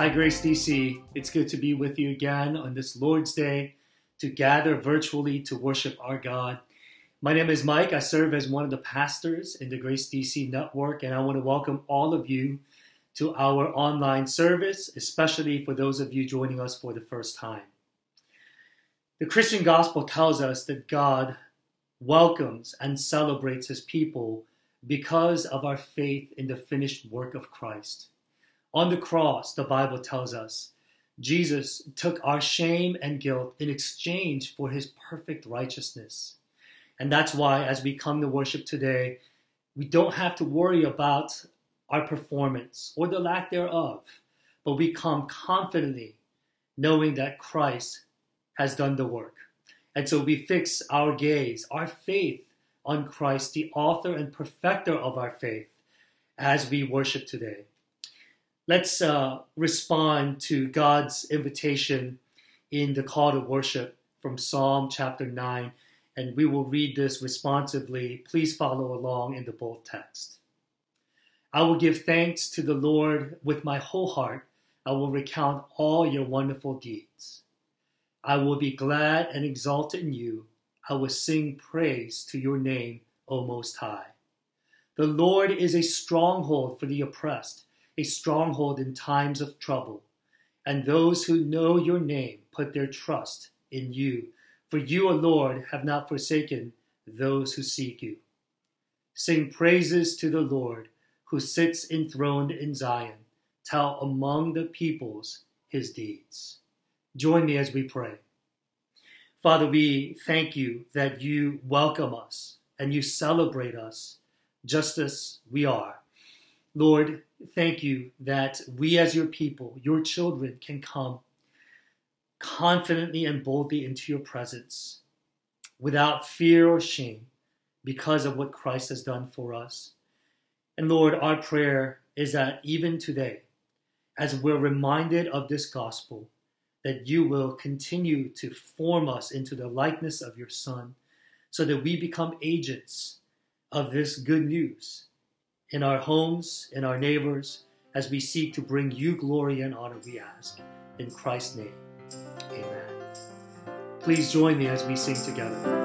Hi, Grace DC. It's good to be with you again on this Lord's Day to gather virtually to worship our God. My name is Mike. I serve as one of the pastors in the Grace DC network, and I want to welcome all of you to our online service, especially for those of you joining us for the first time. The Christian gospel tells us that God welcomes and celebrates his people because of our faith in the finished work of Christ. On the cross, the Bible tells us, Jesus took our shame and guilt in exchange for his perfect righteousness. And that's why, as we come to worship today, we don't have to worry about our performance or the lack thereof, but we come confidently knowing that Christ has done the work. And so we fix our gaze, our faith on Christ, the author and perfecter of our faith, as we worship today. Let's uh, respond to God's invitation in the call to worship from Psalm chapter 9, and we will read this responsively. Please follow along in the bold text. I will give thanks to the Lord with my whole heart. I will recount all your wonderful deeds. I will be glad and exult in you. I will sing praise to your name, O Most High. The Lord is a stronghold for the oppressed, a stronghold in times of trouble. And those who know your name put their trust in you. For you, O Lord, have not forsaken those who seek you. Sing praises to the Lord, who sits enthroned in Zion. Tell among the peoples his deeds. Join me as we pray. Father, we thank you that you welcome us and you celebrate us just as we are. Lord, thank you that we as your people, your children, can come confidently and boldly into your presence without fear or shame because of what Christ has done for us. And Lord, our prayer is that even today, as we're reminded of this gospel, that you will continue to form us into the likeness of your Son, so that we become agents of this good news in our homes, in our neighbors, as we seek to bring you glory and honor, we ask. In Christ's name, amen. Please join me as we sing together.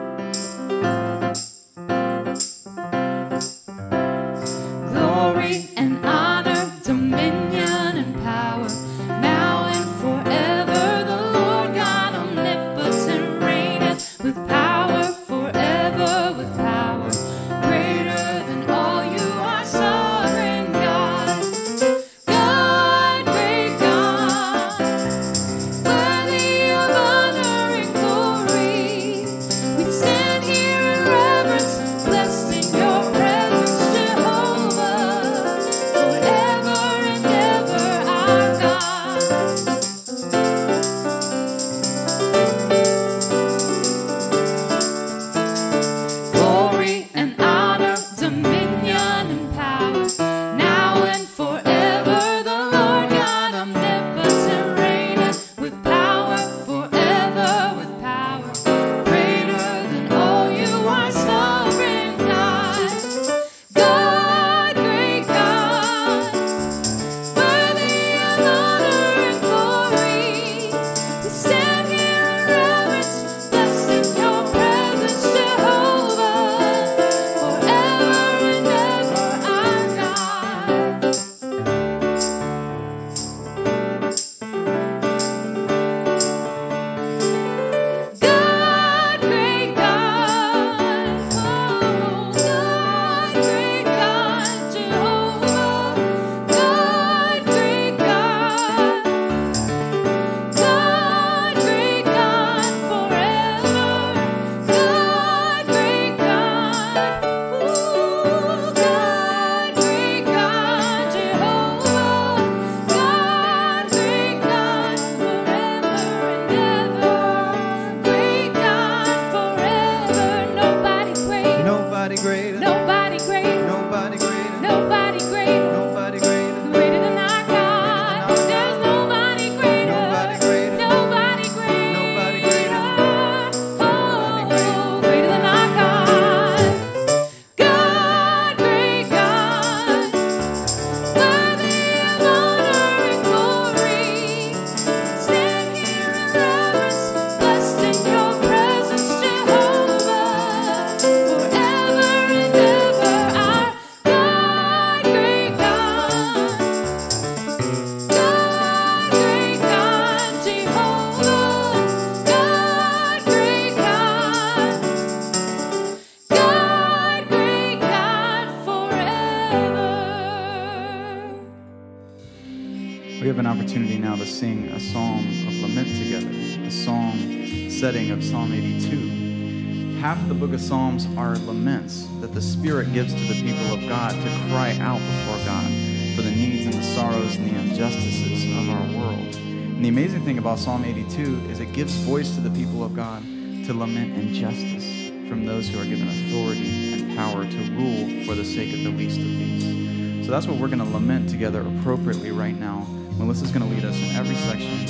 Injustices of our world. And the amazing thing about Psalm 82 is it gives voice to the people of God to lament injustice from those who are given authority and power to rule for the sake of the least of these. So that's what we're going to lament together appropriately right now. Melissa's going to lead us in every section,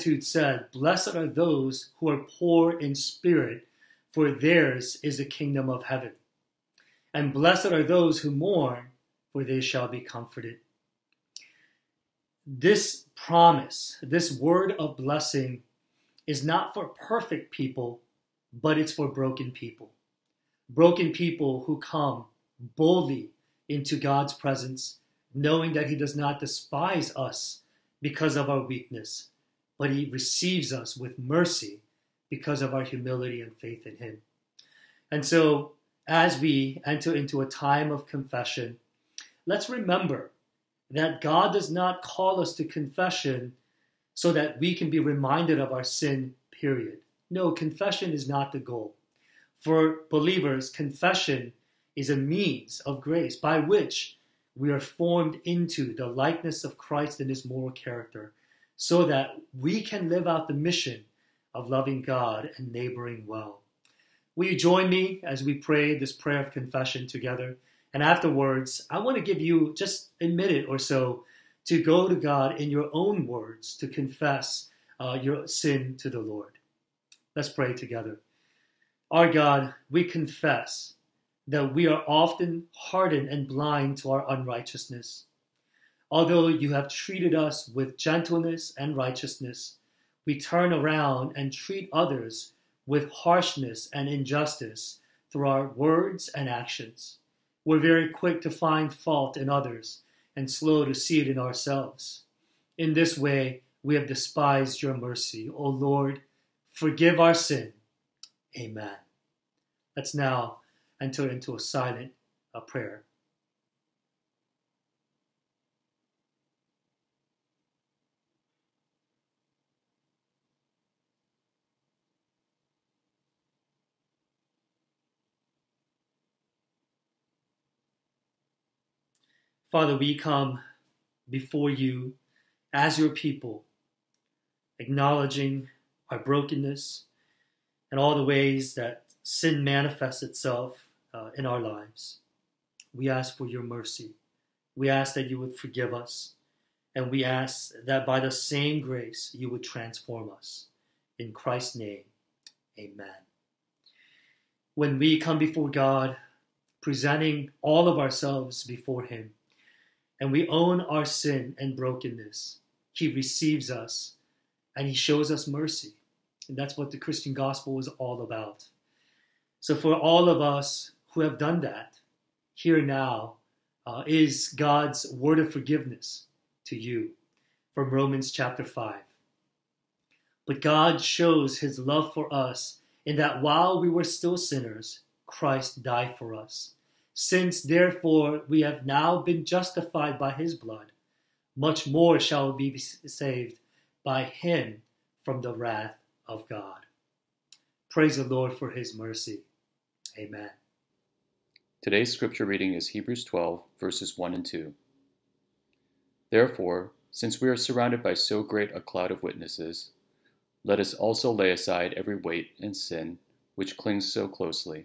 said, Blessed are those who are poor in spirit, for theirs is the kingdom of heaven. And blessed are those who mourn, for they shall be comforted. This promise, this word of blessing, is not for perfect people, but it's for broken people. Broken people who come boldly into God's presence, knowing that He does not despise us because of our weakness, but He receives us with mercy because of our humility and faith in Him. And so, as we enter into a time of confession, let's remember that God does not call us to confession so that we can be reminded of our sin, period. No, confession is not the goal. For believers, confession is a means of grace by which we are formed into the likeness of Christ and his moral character so that we can live out the mission of loving God and neighboring well. Will you join me as we pray this prayer of confession together? And afterwards, I want to give you just a minute or so to go to God in your own words to confess uh, your sin to the Lord. Let's pray together. Our God, we confess that we are often hardened and blind to our unrighteousness. Although you have treated us with gentleness and righteousness, we turn around and treat others with harshness and injustice through our words and actions. We're very quick to find fault in others and slow to see it in ourselves. In this way, we have despised your mercy. O Lord, forgive our sin. Amen. Let's now enter into a silent uh, prayer. Father, we come before you as your people, acknowledging our brokenness and all the ways that sin manifests itself uh, in our lives. We ask for your mercy. We ask that you would forgive us. And we ask that by the same grace you would transform us. In Christ's name, amen. When we come before God, presenting all of ourselves before Him, and we own our sin and brokenness, He receives us and He shows us mercy. And that's what the Christian gospel is all about. So, for all of us who have done that, here now uh, is God's word of forgiveness to you from Romans chapter 5. But God shows his love for us in that while we were still sinners, Christ died for us. Since therefore we have now been justified by his blood, much more shall we be saved by him from the wrath of God. Praise the Lord for his mercy. Amen. Today's scripture reading is Hebrews 12, verses 1 and 2. Therefore, since we are surrounded by so great a cloud of witnesses, let us also lay aside every weight and sin which clings so closely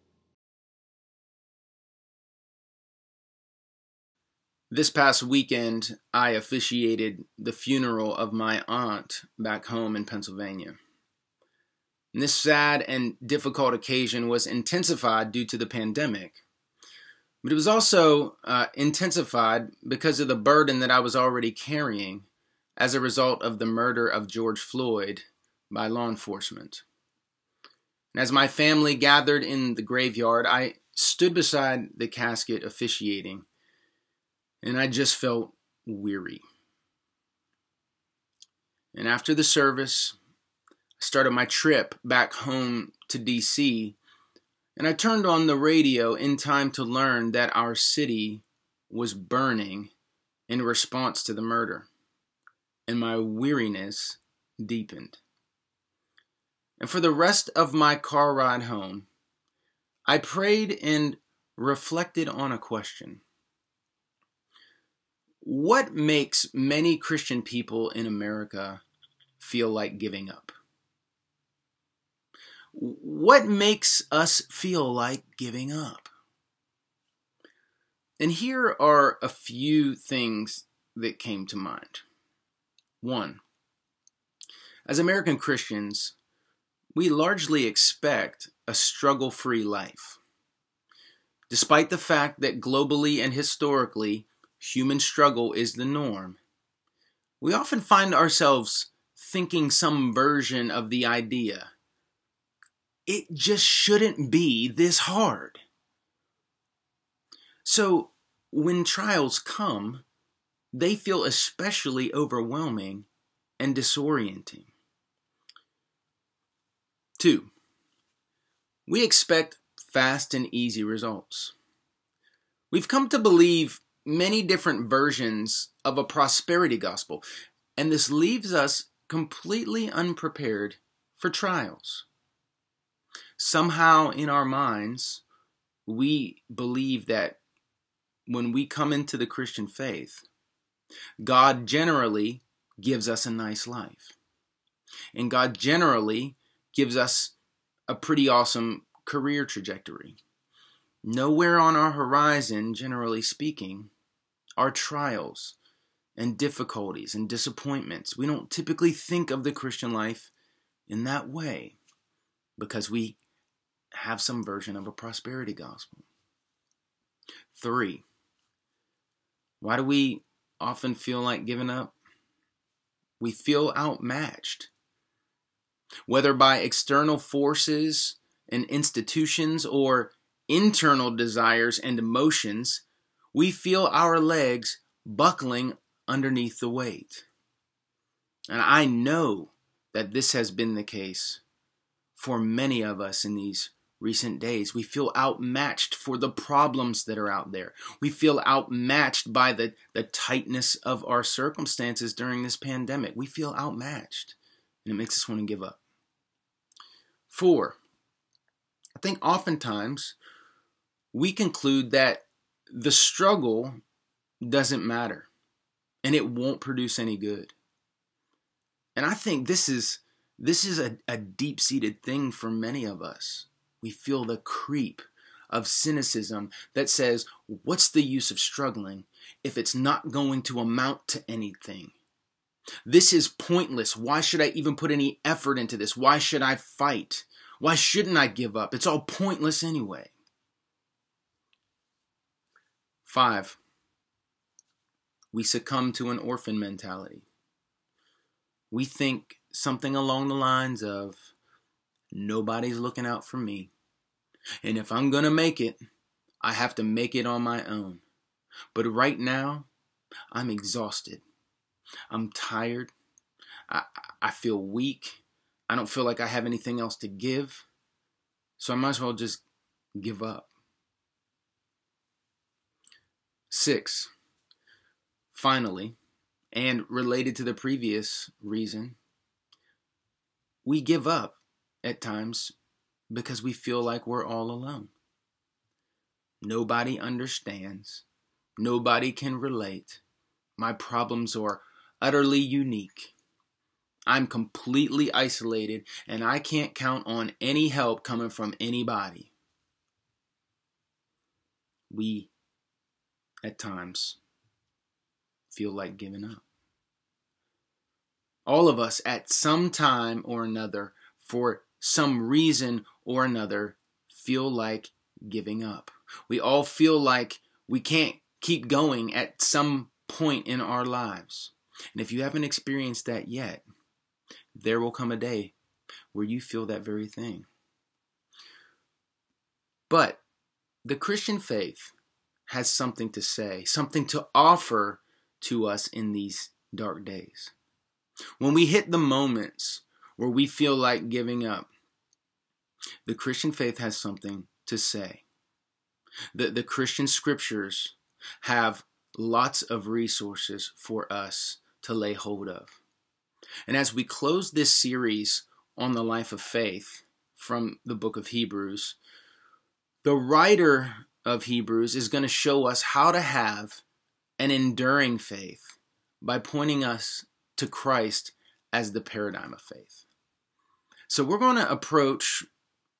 This past weekend, I officiated the funeral of my aunt back home in Pennsylvania. And this sad and difficult occasion was intensified due to the pandemic. But it was also uh, intensified because of the burden that I was already carrying as a result of the murder of George Floyd by law enforcement. And as my family gathered in the graveyard, I stood beside the casket officiating and I just felt weary. And after the service, I started my trip back home to DC, and I turned on the radio in time to learn that our city was burning in response to the murder, and my weariness deepened. And for the rest of my car ride home, I prayed and reflected on a question what makes many Christian people in America feel like giving up? What makes us feel like giving up? And here are a few things that came to mind. One, as American Christians, we largely expect a struggle free life. Despite the fact that globally and historically, human struggle is the norm, we often find ourselves thinking some version of the idea. It just shouldn't be this hard. So, when trials come, they feel especially overwhelming and disorienting. Two, we expect fast and easy results. We've come to believe many different versions of a prosperity gospel, and this leaves us completely unprepared for trials. Somehow in our minds, we believe that when we come into the Christian faith, God generally gives us a nice life. And God generally gives us a pretty awesome career trajectory. Nowhere on our horizon, generally speaking, are trials and difficulties and disappointments. We don't typically think of the Christian life in that way because we have some version of a prosperity gospel. Three, why do we often feel like giving up? We feel outmatched. Whether by external forces and institutions or internal desires and emotions, we feel our legs buckling underneath the weight. And I know that this has been the case for many of us in these recent days. We feel outmatched for the problems that are out there. We feel outmatched by the, the tightness of our circumstances during this pandemic. We feel outmatched, and it makes us want to give up. Four, I think oftentimes we conclude that the struggle doesn't matter and it won't produce any good. And I think this is this is a, a deep-seated thing for many of us we feel the creep of cynicism that says, What's the use of struggling if it's not going to amount to anything? This is pointless. Why should I even put any effort into this? Why should I fight? Why shouldn't I give up? It's all pointless anyway. Five, we succumb to an orphan mentality. We think something along the lines of, Nobody's looking out for me. And if I'm going to make it, I have to make it on my own. But right now, I'm exhausted. I'm tired. I, I feel weak. I don't feel like I have anything else to give. So I might as well just give up. Six, finally, and related to the previous reason, we give up at times because we feel like we're all alone. Nobody understands. Nobody can relate. My problems are utterly unique. I'm completely isolated and I can't count on any help coming from anybody. We, at times, feel like giving up. All of us, at some time or another, for some reason or another, feel like giving up. We all feel like we can't keep going at some point in our lives. And if you haven't experienced that yet, there will come a day where you feel that very thing. But the Christian faith has something to say, something to offer to us in these dark days. When we hit the moments where we feel like giving up, the Christian faith has something to say. The, the Christian scriptures have lots of resources for us to lay hold of. And as we close this series on the life of faith from the book of Hebrews, the writer of Hebrews is going to show us how to have an enduring faith by pointing us to Christ as the paradigm of faith. So we're going to approach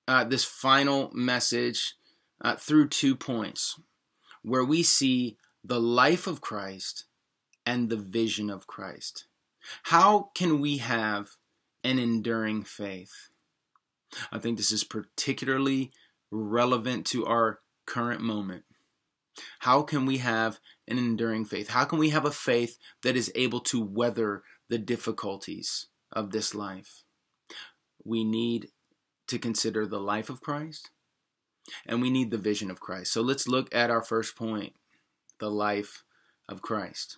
uh, this final message uh, through two points where we see the life of Christ and the vision of Christ. How can we have an enduring faith? I think this is particularly relevant to our current moment. How can we have an enduring faith? How can we have a faith that is able to weather the difficulties of this life? We need to consider the life of Christ and we need the vision of Christ. So let's look at our first point the life of Christ.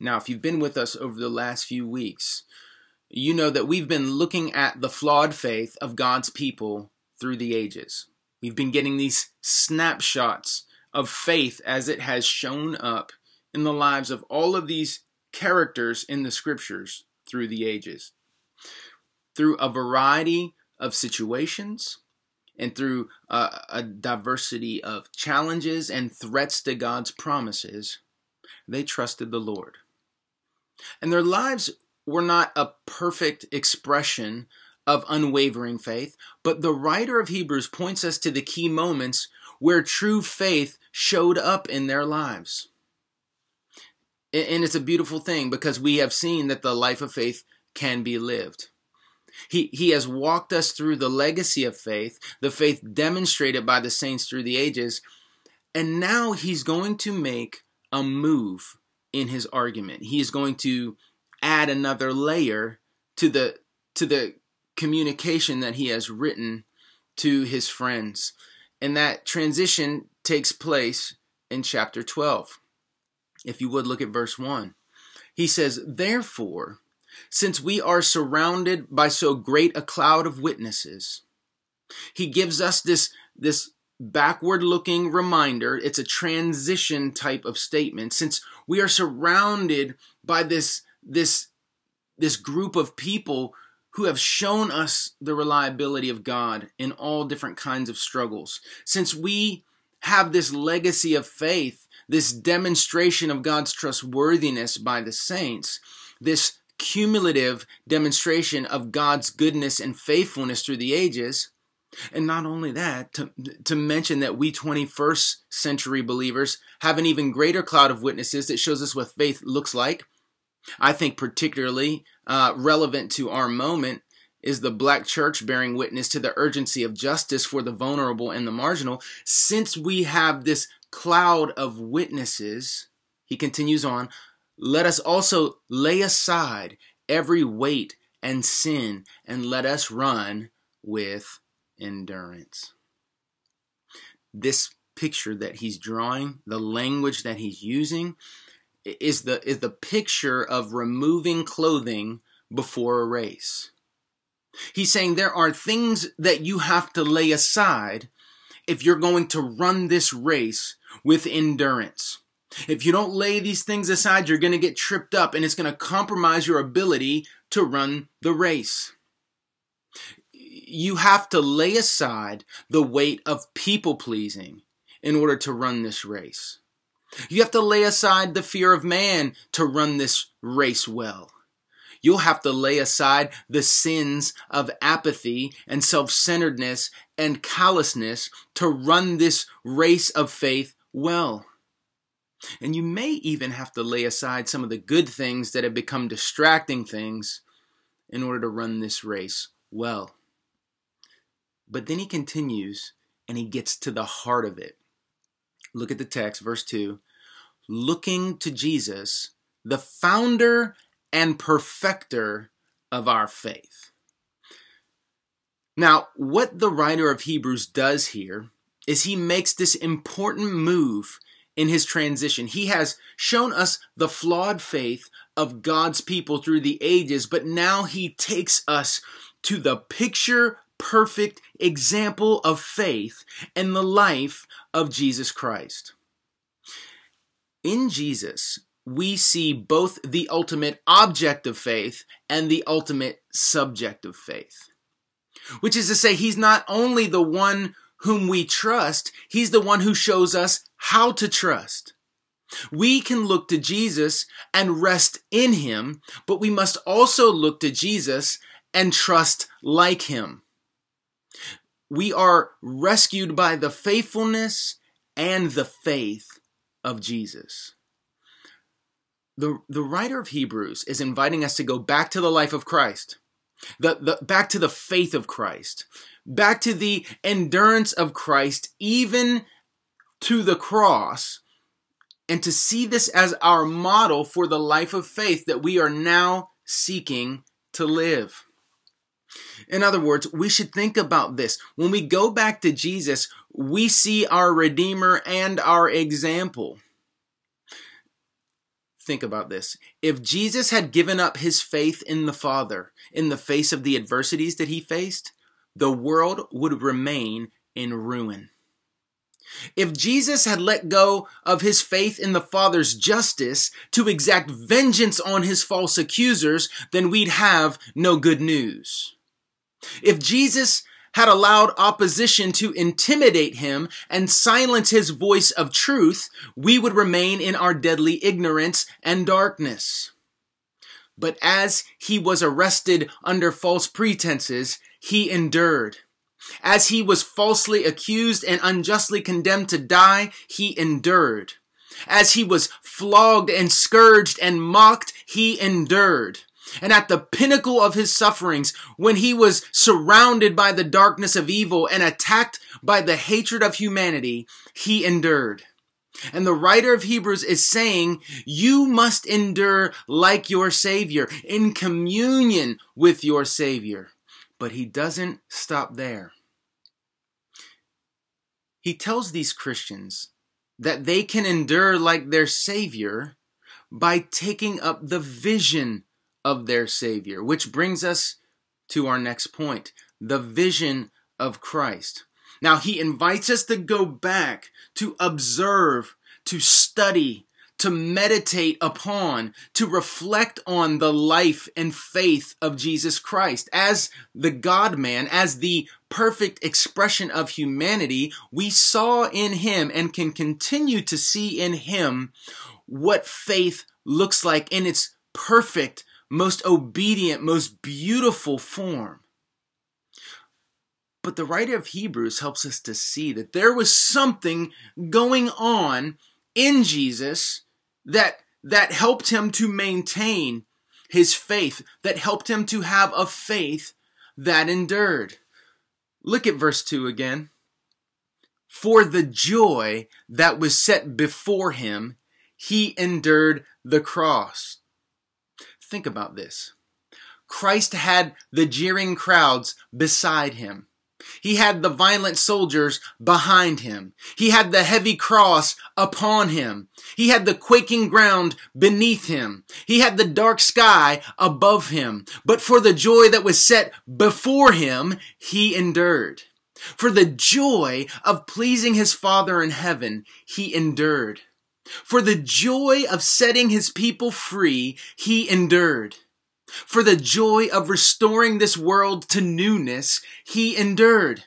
Now, if you've been with us over the last few weeks, you know that we've been looking at the flawed faith of God's people through the ages. We've been getting these snapshots of faith as it has shown up in the lives of all of these characters in the scriptures through the ages. Through a variety of situations and through a, a diversity of challenges and threats to God's promises, they trusted the Lord. And their lives were not a perfect expression of unwavering faith, but the writer of Hebrews points us to the key moments where true faith showed up in their lives. And it's a beautiful thing because we have seen that the life of faith can be lived. He, he has walked us through the legacy of faith, the faith demonstrated by the saints through the ages, and now he's going to make a move in his argument. He is going to add another layer to the to the communication that he has written to his friends. And that transition takes place in chapter 12. If you would look at verse 1. He says, Therefore, since we are surrounded by so great a cloud of witnesses, he gives us this, this backward looking reminder. It's a transition type of statement. Since we are surrounded by this, this, this group of people who have shown us the reliability of God in all different kinds of struggles. Since we have this legacy of faith, this demonstration of God's trustworthiness by the saints, this cumulative demonstration of God's goodness and faithfulness through the ages. And not only that, to, to mention that we 21st century believers have an even greater cloud of witnesses that shows us what faith looks like. I think particularly uh, relevant to our moment is the black church bearing witness to the urgency of justice for the vulnerable and the marginal. Since we have this cloud of witnesses, he continues on, let us also lay aside every weight and sin and let us run with endurance. This picture that he's drawing, the language that he's using, is the is the picture of removing clothing before a race. He's saying there are things that you have to lay aside if you're going to run this race with endurance. If you don't lay these things aside, you're going to get tripped up and it's going to compromise your ability to run the race. You have to lay aside the weight of people pleasing in order to run this race. You have to lay aside the fear of man to run this race well. You'll have to lay aside the sins of apathy and self centeredness and callousness to run this race of faith well. And you may even have to lay aside some of the good things that have become distracting things in order to run this race well. But then he continues and he gets to the heart of it. Look at the text, verse 2. Looking to Jesus, the founder and perfecter of our faith. Now, what the writer of Hebrews does here is he makes this important move in his transition. He has shown us the flawed faith of God's people through the ages, but now he takes us to the picture perfect example of faith and the life of Jesus Christ. In Jesus, we see both the ultimate object of faith and the ultimate subject of faith. Which is to say, he's not only the one whom we trust, he's the one who shows us how to trust. We can look to Jesus and rest in him, but we must also look to Jesus and trust like him. We are rescued by the faithfulness and the faith of Jesus. The, the writer of Hebrews is inviting us to go back to the life of Christ, the, the, back to the faith of Christ, back to the endurance of Christ, even to the cross, and to see this as our model for the life of faith that we are now seeking to live. In other words, we should think about this. When we go back to Jesus, we see our Redeemer and our example. Think about this. If Jesus had given up his faith in the Father in the face of the adversities that he faced, the world would remain in ruin. If Jesus had let go of his faith in the Father's justice to exact vengeance on his false accusers, then we'd have no good news. If Jesus had allowed opposition to intimidate him and silence his voice of truth, we would remain in our deadly ignorance and darkness. But as he was arrested under false pretenses, he endured. As he was falsely accused and unjustly condemned to die, he endured. As he was flogged and scourged and mocked, he endured. And at the pinnacle of his sufferings, when he was surrounded by the darkness of evil and attacked by the hatred of humanity, he endured. And the writer of Hebrews is saying, you must endure like your Savior, in communion with your Savior. But he doesn't stop there. He tells these Christians that they can endure like their Savior by taking up the vision of their Savior, which brings us to our next point the vision of Christ. Now, he invites us to go back, to observe, to study, to meditate upon, to reflect on the life and faith of Jesus Christ. As the God man, as the perfect expression of humanity, we saw in him and can continue to see in him what faith looks like in its perfect, most obedient, most beautiful form. But the writer of Hebrews helps us to see that there was something going on in Jesus that that helped him to maintain his faith, that helped him to have a faith that endured. Look at verse 2 again. For the joy that was set before him, he endured the cross. Think about this. Christ had the jeering crowds beside him. He had the violent soldiers behind him. He had the heavy cross upon him. He had the quaking ground beneath him. He had the dark sky above him. But for the joy that was set before him, he endured. For the joy of pleasing his Father in heaven, he endured. For the joy of setting his people free, he endured. For the joy of restoring this world to newness, he endured.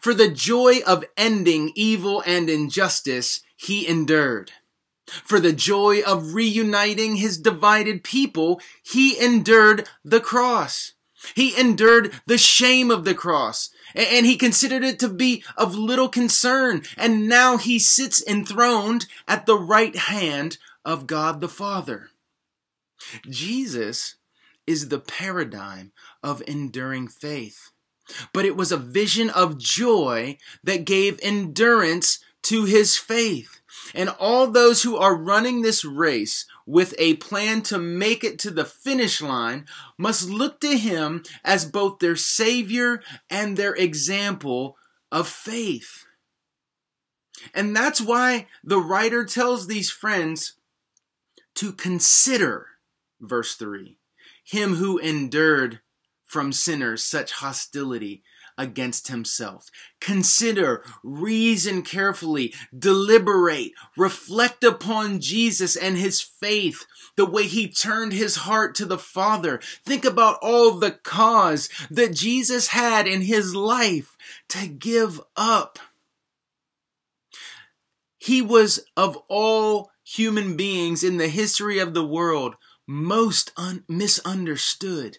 For the joy of ending evil and injustice, he endured. For the joy of reuniting his divided people, he endured the cross. He endured the shame of the cross, and he considered it to be of little concern, and now he sits enthroned at the right hand of God the Father. Jesus is the paradigm of enduring faith. But it was a vision of joy that gave endurance to his faith. And all those who are running this race with a plan to make it to the finish line must look to him as both their savior and their example of faith. And that's why the writer tells these friends to consider verse 3 him who endured from sinners such hostility against himself. Consider, reason carefully, deliberate, reflect upon Jesus and his faith, the way he turned his heart to the Father. Think about all the cause that Jesus had in his life to give up. He was of all human beings in the history of the world most un- misunderstood.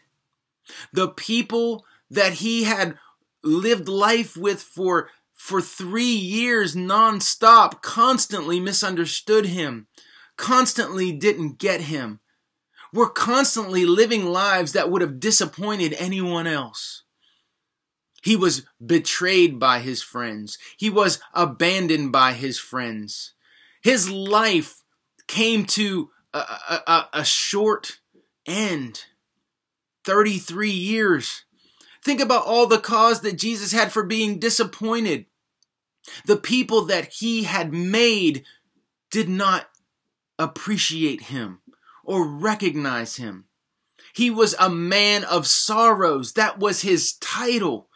The people that he had lived life with for for 3 years nonstop constantly misunderstood him, constantly didn't get him. Were constantly living lives that would have disappointed anyone else. He was betrayed by his friends. He was abandoned by his friends. His life came to a, a, a, short end 33 years. Think about all the cause that Jesus had for being disappointed. The people that he had made did not appreciate him or recognize him. He was a man of sorrows. That was his title.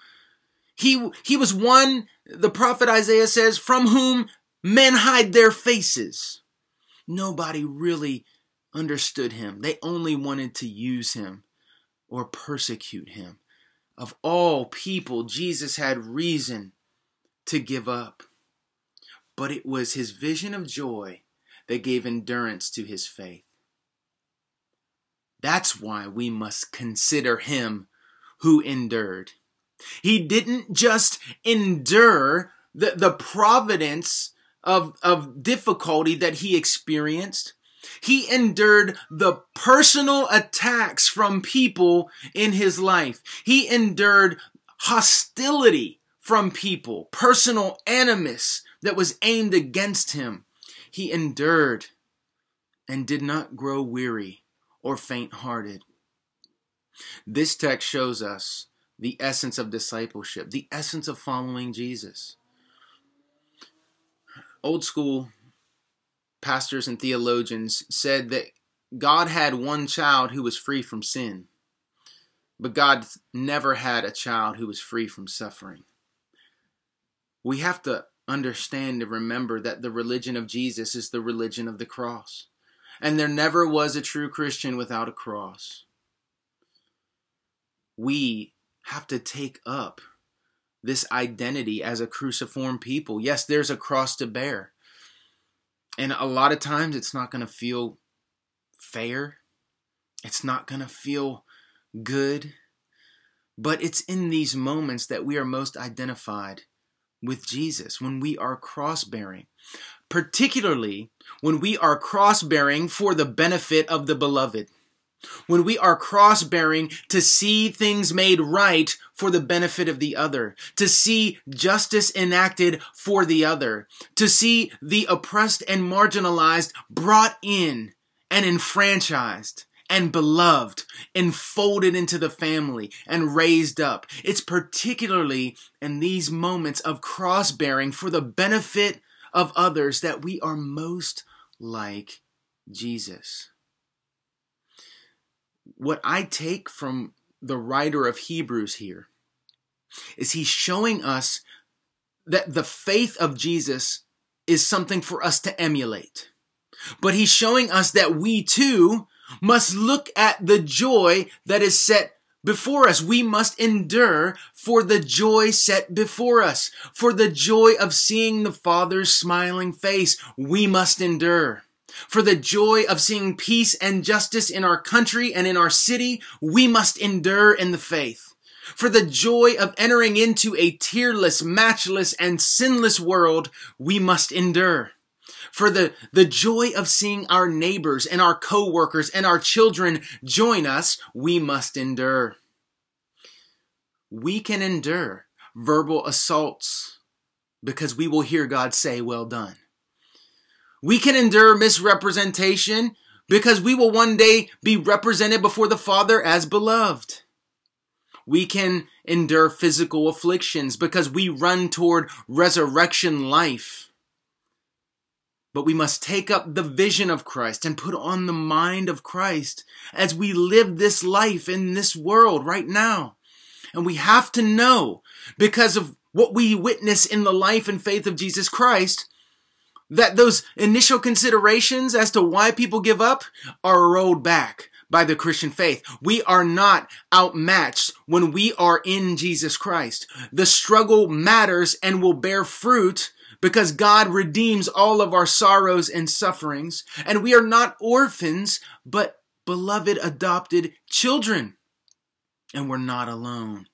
He, he was one, the prophet Isaiah says, from whom men hide their faces. Nobody really understood him. They only wanted to use him or persecute him. Of all people, Jesus had reason to give up. But it was his vision of joy that gave endurance to his faith. That's why we must consider him who endured. He didn't just endure the, the providence of, of difficulty that he experienced. He endured the personal attacks from people in his life. He endured hostility from people, personal animus that was aimed against him. He endured and did not grow weary or faint hearted. This text shows us the essence of discipleship, the essence of following Jesus. Old school pastors and theologians said that God had one child who was free from sin, but God never had a child who was free from suffering. We have to understand and remember that the religion of Jesus is the religion of the cross. And there never was a true Christian without a cross. We have to take up this identity as a cruciform people. Yes, there's a cross to bear. And a lot of times it's not going to feel fair. It's not going to feel good. But it's in these moments that we are most identified with Jesus, when we are cross bearing, particularly when we are cross bearing for the benefit of the beloved. When we are cross bearing to see things made right for the benefit of the other, to see justice enacted for the other, to see the oppressed and marginalized brought in and enfranchised and beloved, enfolded into the family and raised up. It's particularly in these moments of cross bearing for the benefit of others that we are most like Jesus what I take from the writer of Hebrews here is he's showing us that the faith of Jesus is something for us to emulate. But he's showing us that we too must look at the joy that is set before us. We must endure for the joy set before us. For the joy of seeing the Father's smiling face, we must endure. For the joy of seeing peace and justice in our country and in our city, we must endure in the faith. For the joy of entering into a tearless, matchless, and sinless world, we must endure. For the, the joy of seeing our neighbors and our co-workers and our children join us, we must endure. We can endure verbal assaults because we will hear God say, well done. We can endure misrepresentation because we will one day be represented before the Father as beloved. We can endure physical afflictions because we run toward resurrection life. But we must take up the vision of Christ and put on the mind of Christ as we live this life in this world right now. And we have to know because of what we witness in the life and faith of Jesus Christ that those initial considerations as to why people give up are rolled back by the Christian faith. We are not outmatched when we are in Jesus Christ. The struggle matters and will bear fruit because God redeems all of our sorrows and sufferings, and we are not orphans, but beloved adopted children. And we're not alone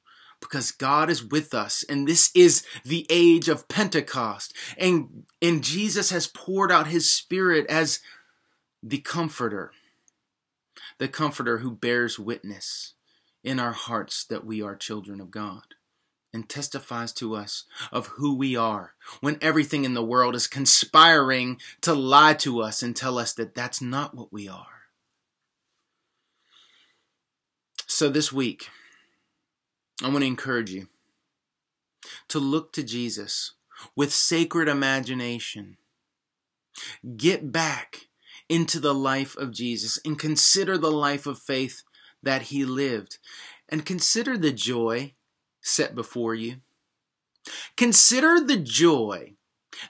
because God is with us and this is the age of Pentecost. And and Jesus has poured out his spirit as the comforter the comforter who bears witness in our hearts that we are children of God and testifies to us of who we are when everything in the world is conspiring to lie to us and tell us that that's not what we are. So this week I want to encourage you to look to Jesus with sacred imagination. Get back into the life of Jesus and consider the life of faith that he lived. And consider the joy set before you. Consider the joy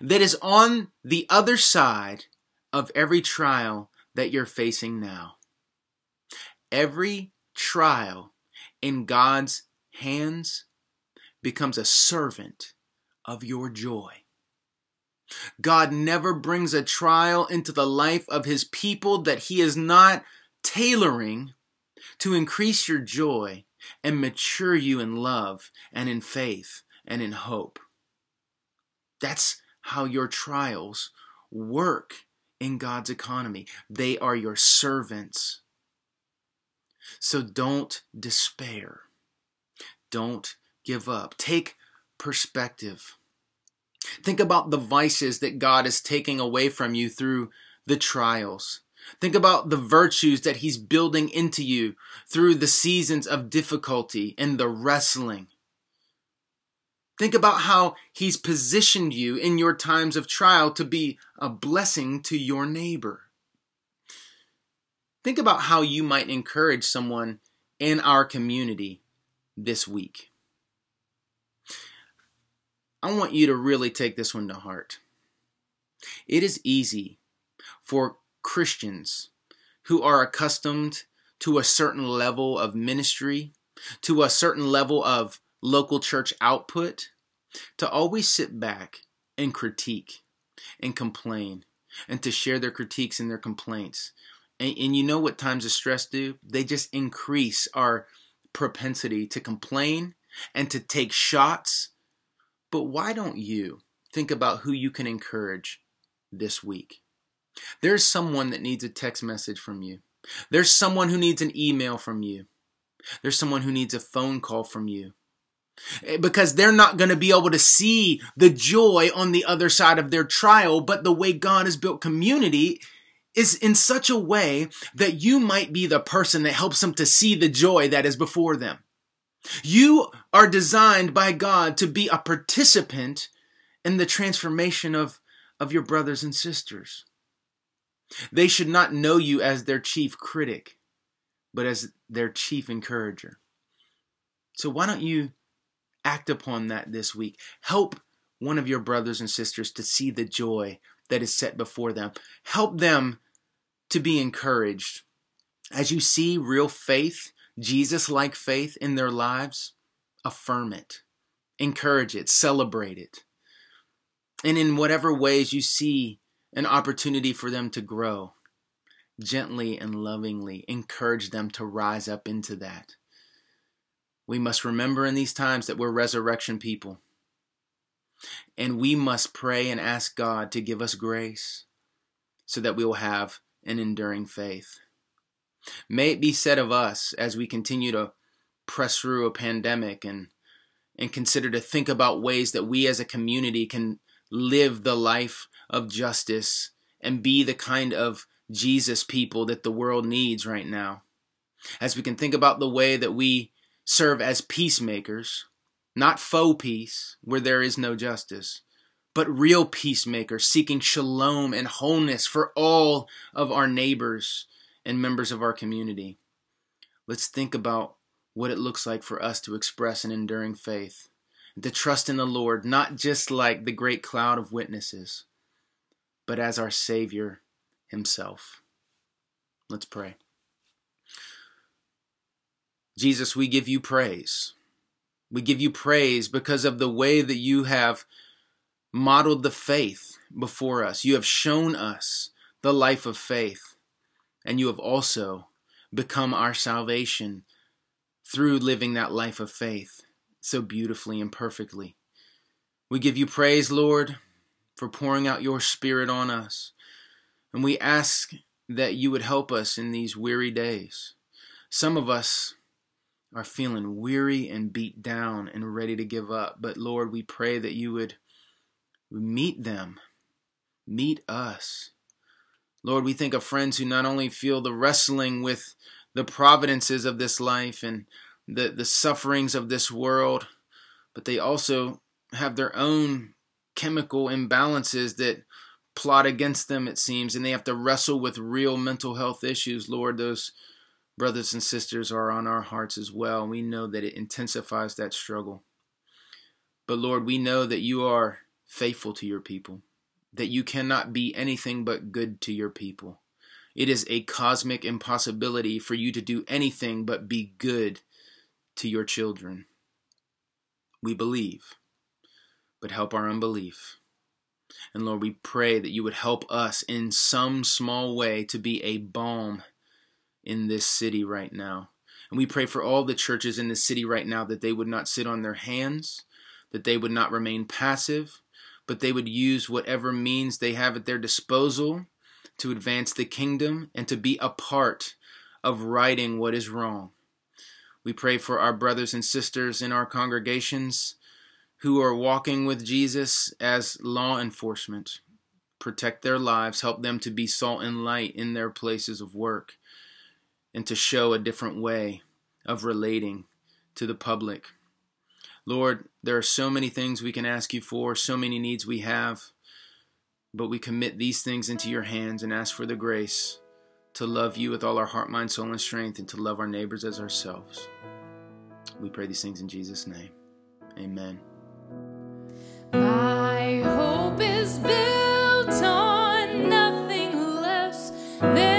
that is on the other side of every trial that you're facing now. Every trial in God's hands becomes a servant of your joy. God never brings a trial into the life of his people that he is not tailoring to increase your joy and mature you in love and in faith and in hope. That's how your trials work in God's economy. They are your servants. So don't despair. Don't give up. Take perspective. Think about the vices that God is taking away from you through the trials. Think about the virtues that He's building into you through the seasons of difficulty and the wrestling. Think about how He's positioned you in your times of trial to be a blessing to your neighbor. Think about how you might encourage someone in our community this week. I want you to really take this one to heart. It is easy for Christians who are accustomed to a certain level of ministry, to a certain level of local church output, to always sit back and critique and complain and to share their critiques and their complaints. And, and you know what times of stress do? They just increase our propensity to complain and to take shots. But why don't you think about who you can encourage this week? There's someone that needs a text message from you. There's someone who needs an email from you. There's someone who needs a phone call from you. Eh, because they're not going to be able to see the joy on the other side of their trial, but the way God has built community is in such a way that you might be the person that helps them to see the joy that is before them. You are designed by God to be a participant in the transformation of, of your brothers and sisters. They should not know you as their chief critic, but as their chief encourager. So why don't you act upon that this week? Help one of your brothers and sisters to see the joy that is set before them. Help them to be encouraged. As you see real faith, Jesus like faith in their lives, affirm it, encourage it, celebrate it. And in whatever ways you see an opportunity for them to grow, gently and lovingly encourage them to rise up into that. We must remember in these times that we're resurrection people. And we must pray and ask God to give us grace so that we will have an enduring faith. May it be said of us as we continue to press through a pandemic and and consider to think about ways that we as a community can live the life of justice and be the kind of Jesus people that the world needs right now. As we can think about the way that we serve as peacemakers, not faux peace where there is no justice, but real peacemakers seeking shalom and wholeness for all of our neighbors and members of our community. Let's think about what it looks like for us to express an enduring faith to trust in the Lord, not just like the great cloud of witnesses, but as our Savior Himself. Let's pray. Jesus, we give you praise. We give you praise because of the way that you have modeled the faith before us. You have shown us the life of faith, and you have also become our salvation through living that life of faith so beautifully and perfectly. We give you praise, Lord, for pouring out your Spirit on us. And we ask that you would help us in these weary days. Some of us are feeling weary and beat down and ready to give up. But Lord, we pray that you would meet them, meet us. Lord, we think of friends who not only feel the wrestling with the providences of this life and the, the sufferings of this world, but they also have their own chemical imbalances that plot against them, it seems, and they have to wrestle with real mental health issues. Lord, those brothers and sisters are on our hearts as well. We know that it intensifies that struggle. But Lord, we know that you are faithful to your people, that you cannot be anything but good to your people. It is a cosmic impossibility for you to do anything but be good to your children. We believe, but help our unbelief. And Lord, we pray that you would help us in some small way to be a balm in this city right now. And we pray for all the churches in this city right now that they would not sit on their hands, that they would not remain passive, but they would use whatever means they have at their disposal to advance the kingdom and to be a part of righting what is wrong. We pray for our brothers and sisters in our congregations who are walking with Jesus as law enforcement. Protect their lives, help them to be salt and light in their places of work, and to show a different way of relating to the public. Lord, there are so many things we can ask you for, so many needs we have, but we commit these things into your hands and ask for the grace to love you with all our heart, mind, soul, and strength, and to love our neighbors as ourselves. We pray these things in Jesus' name. Amen. My hope is built on nothing less than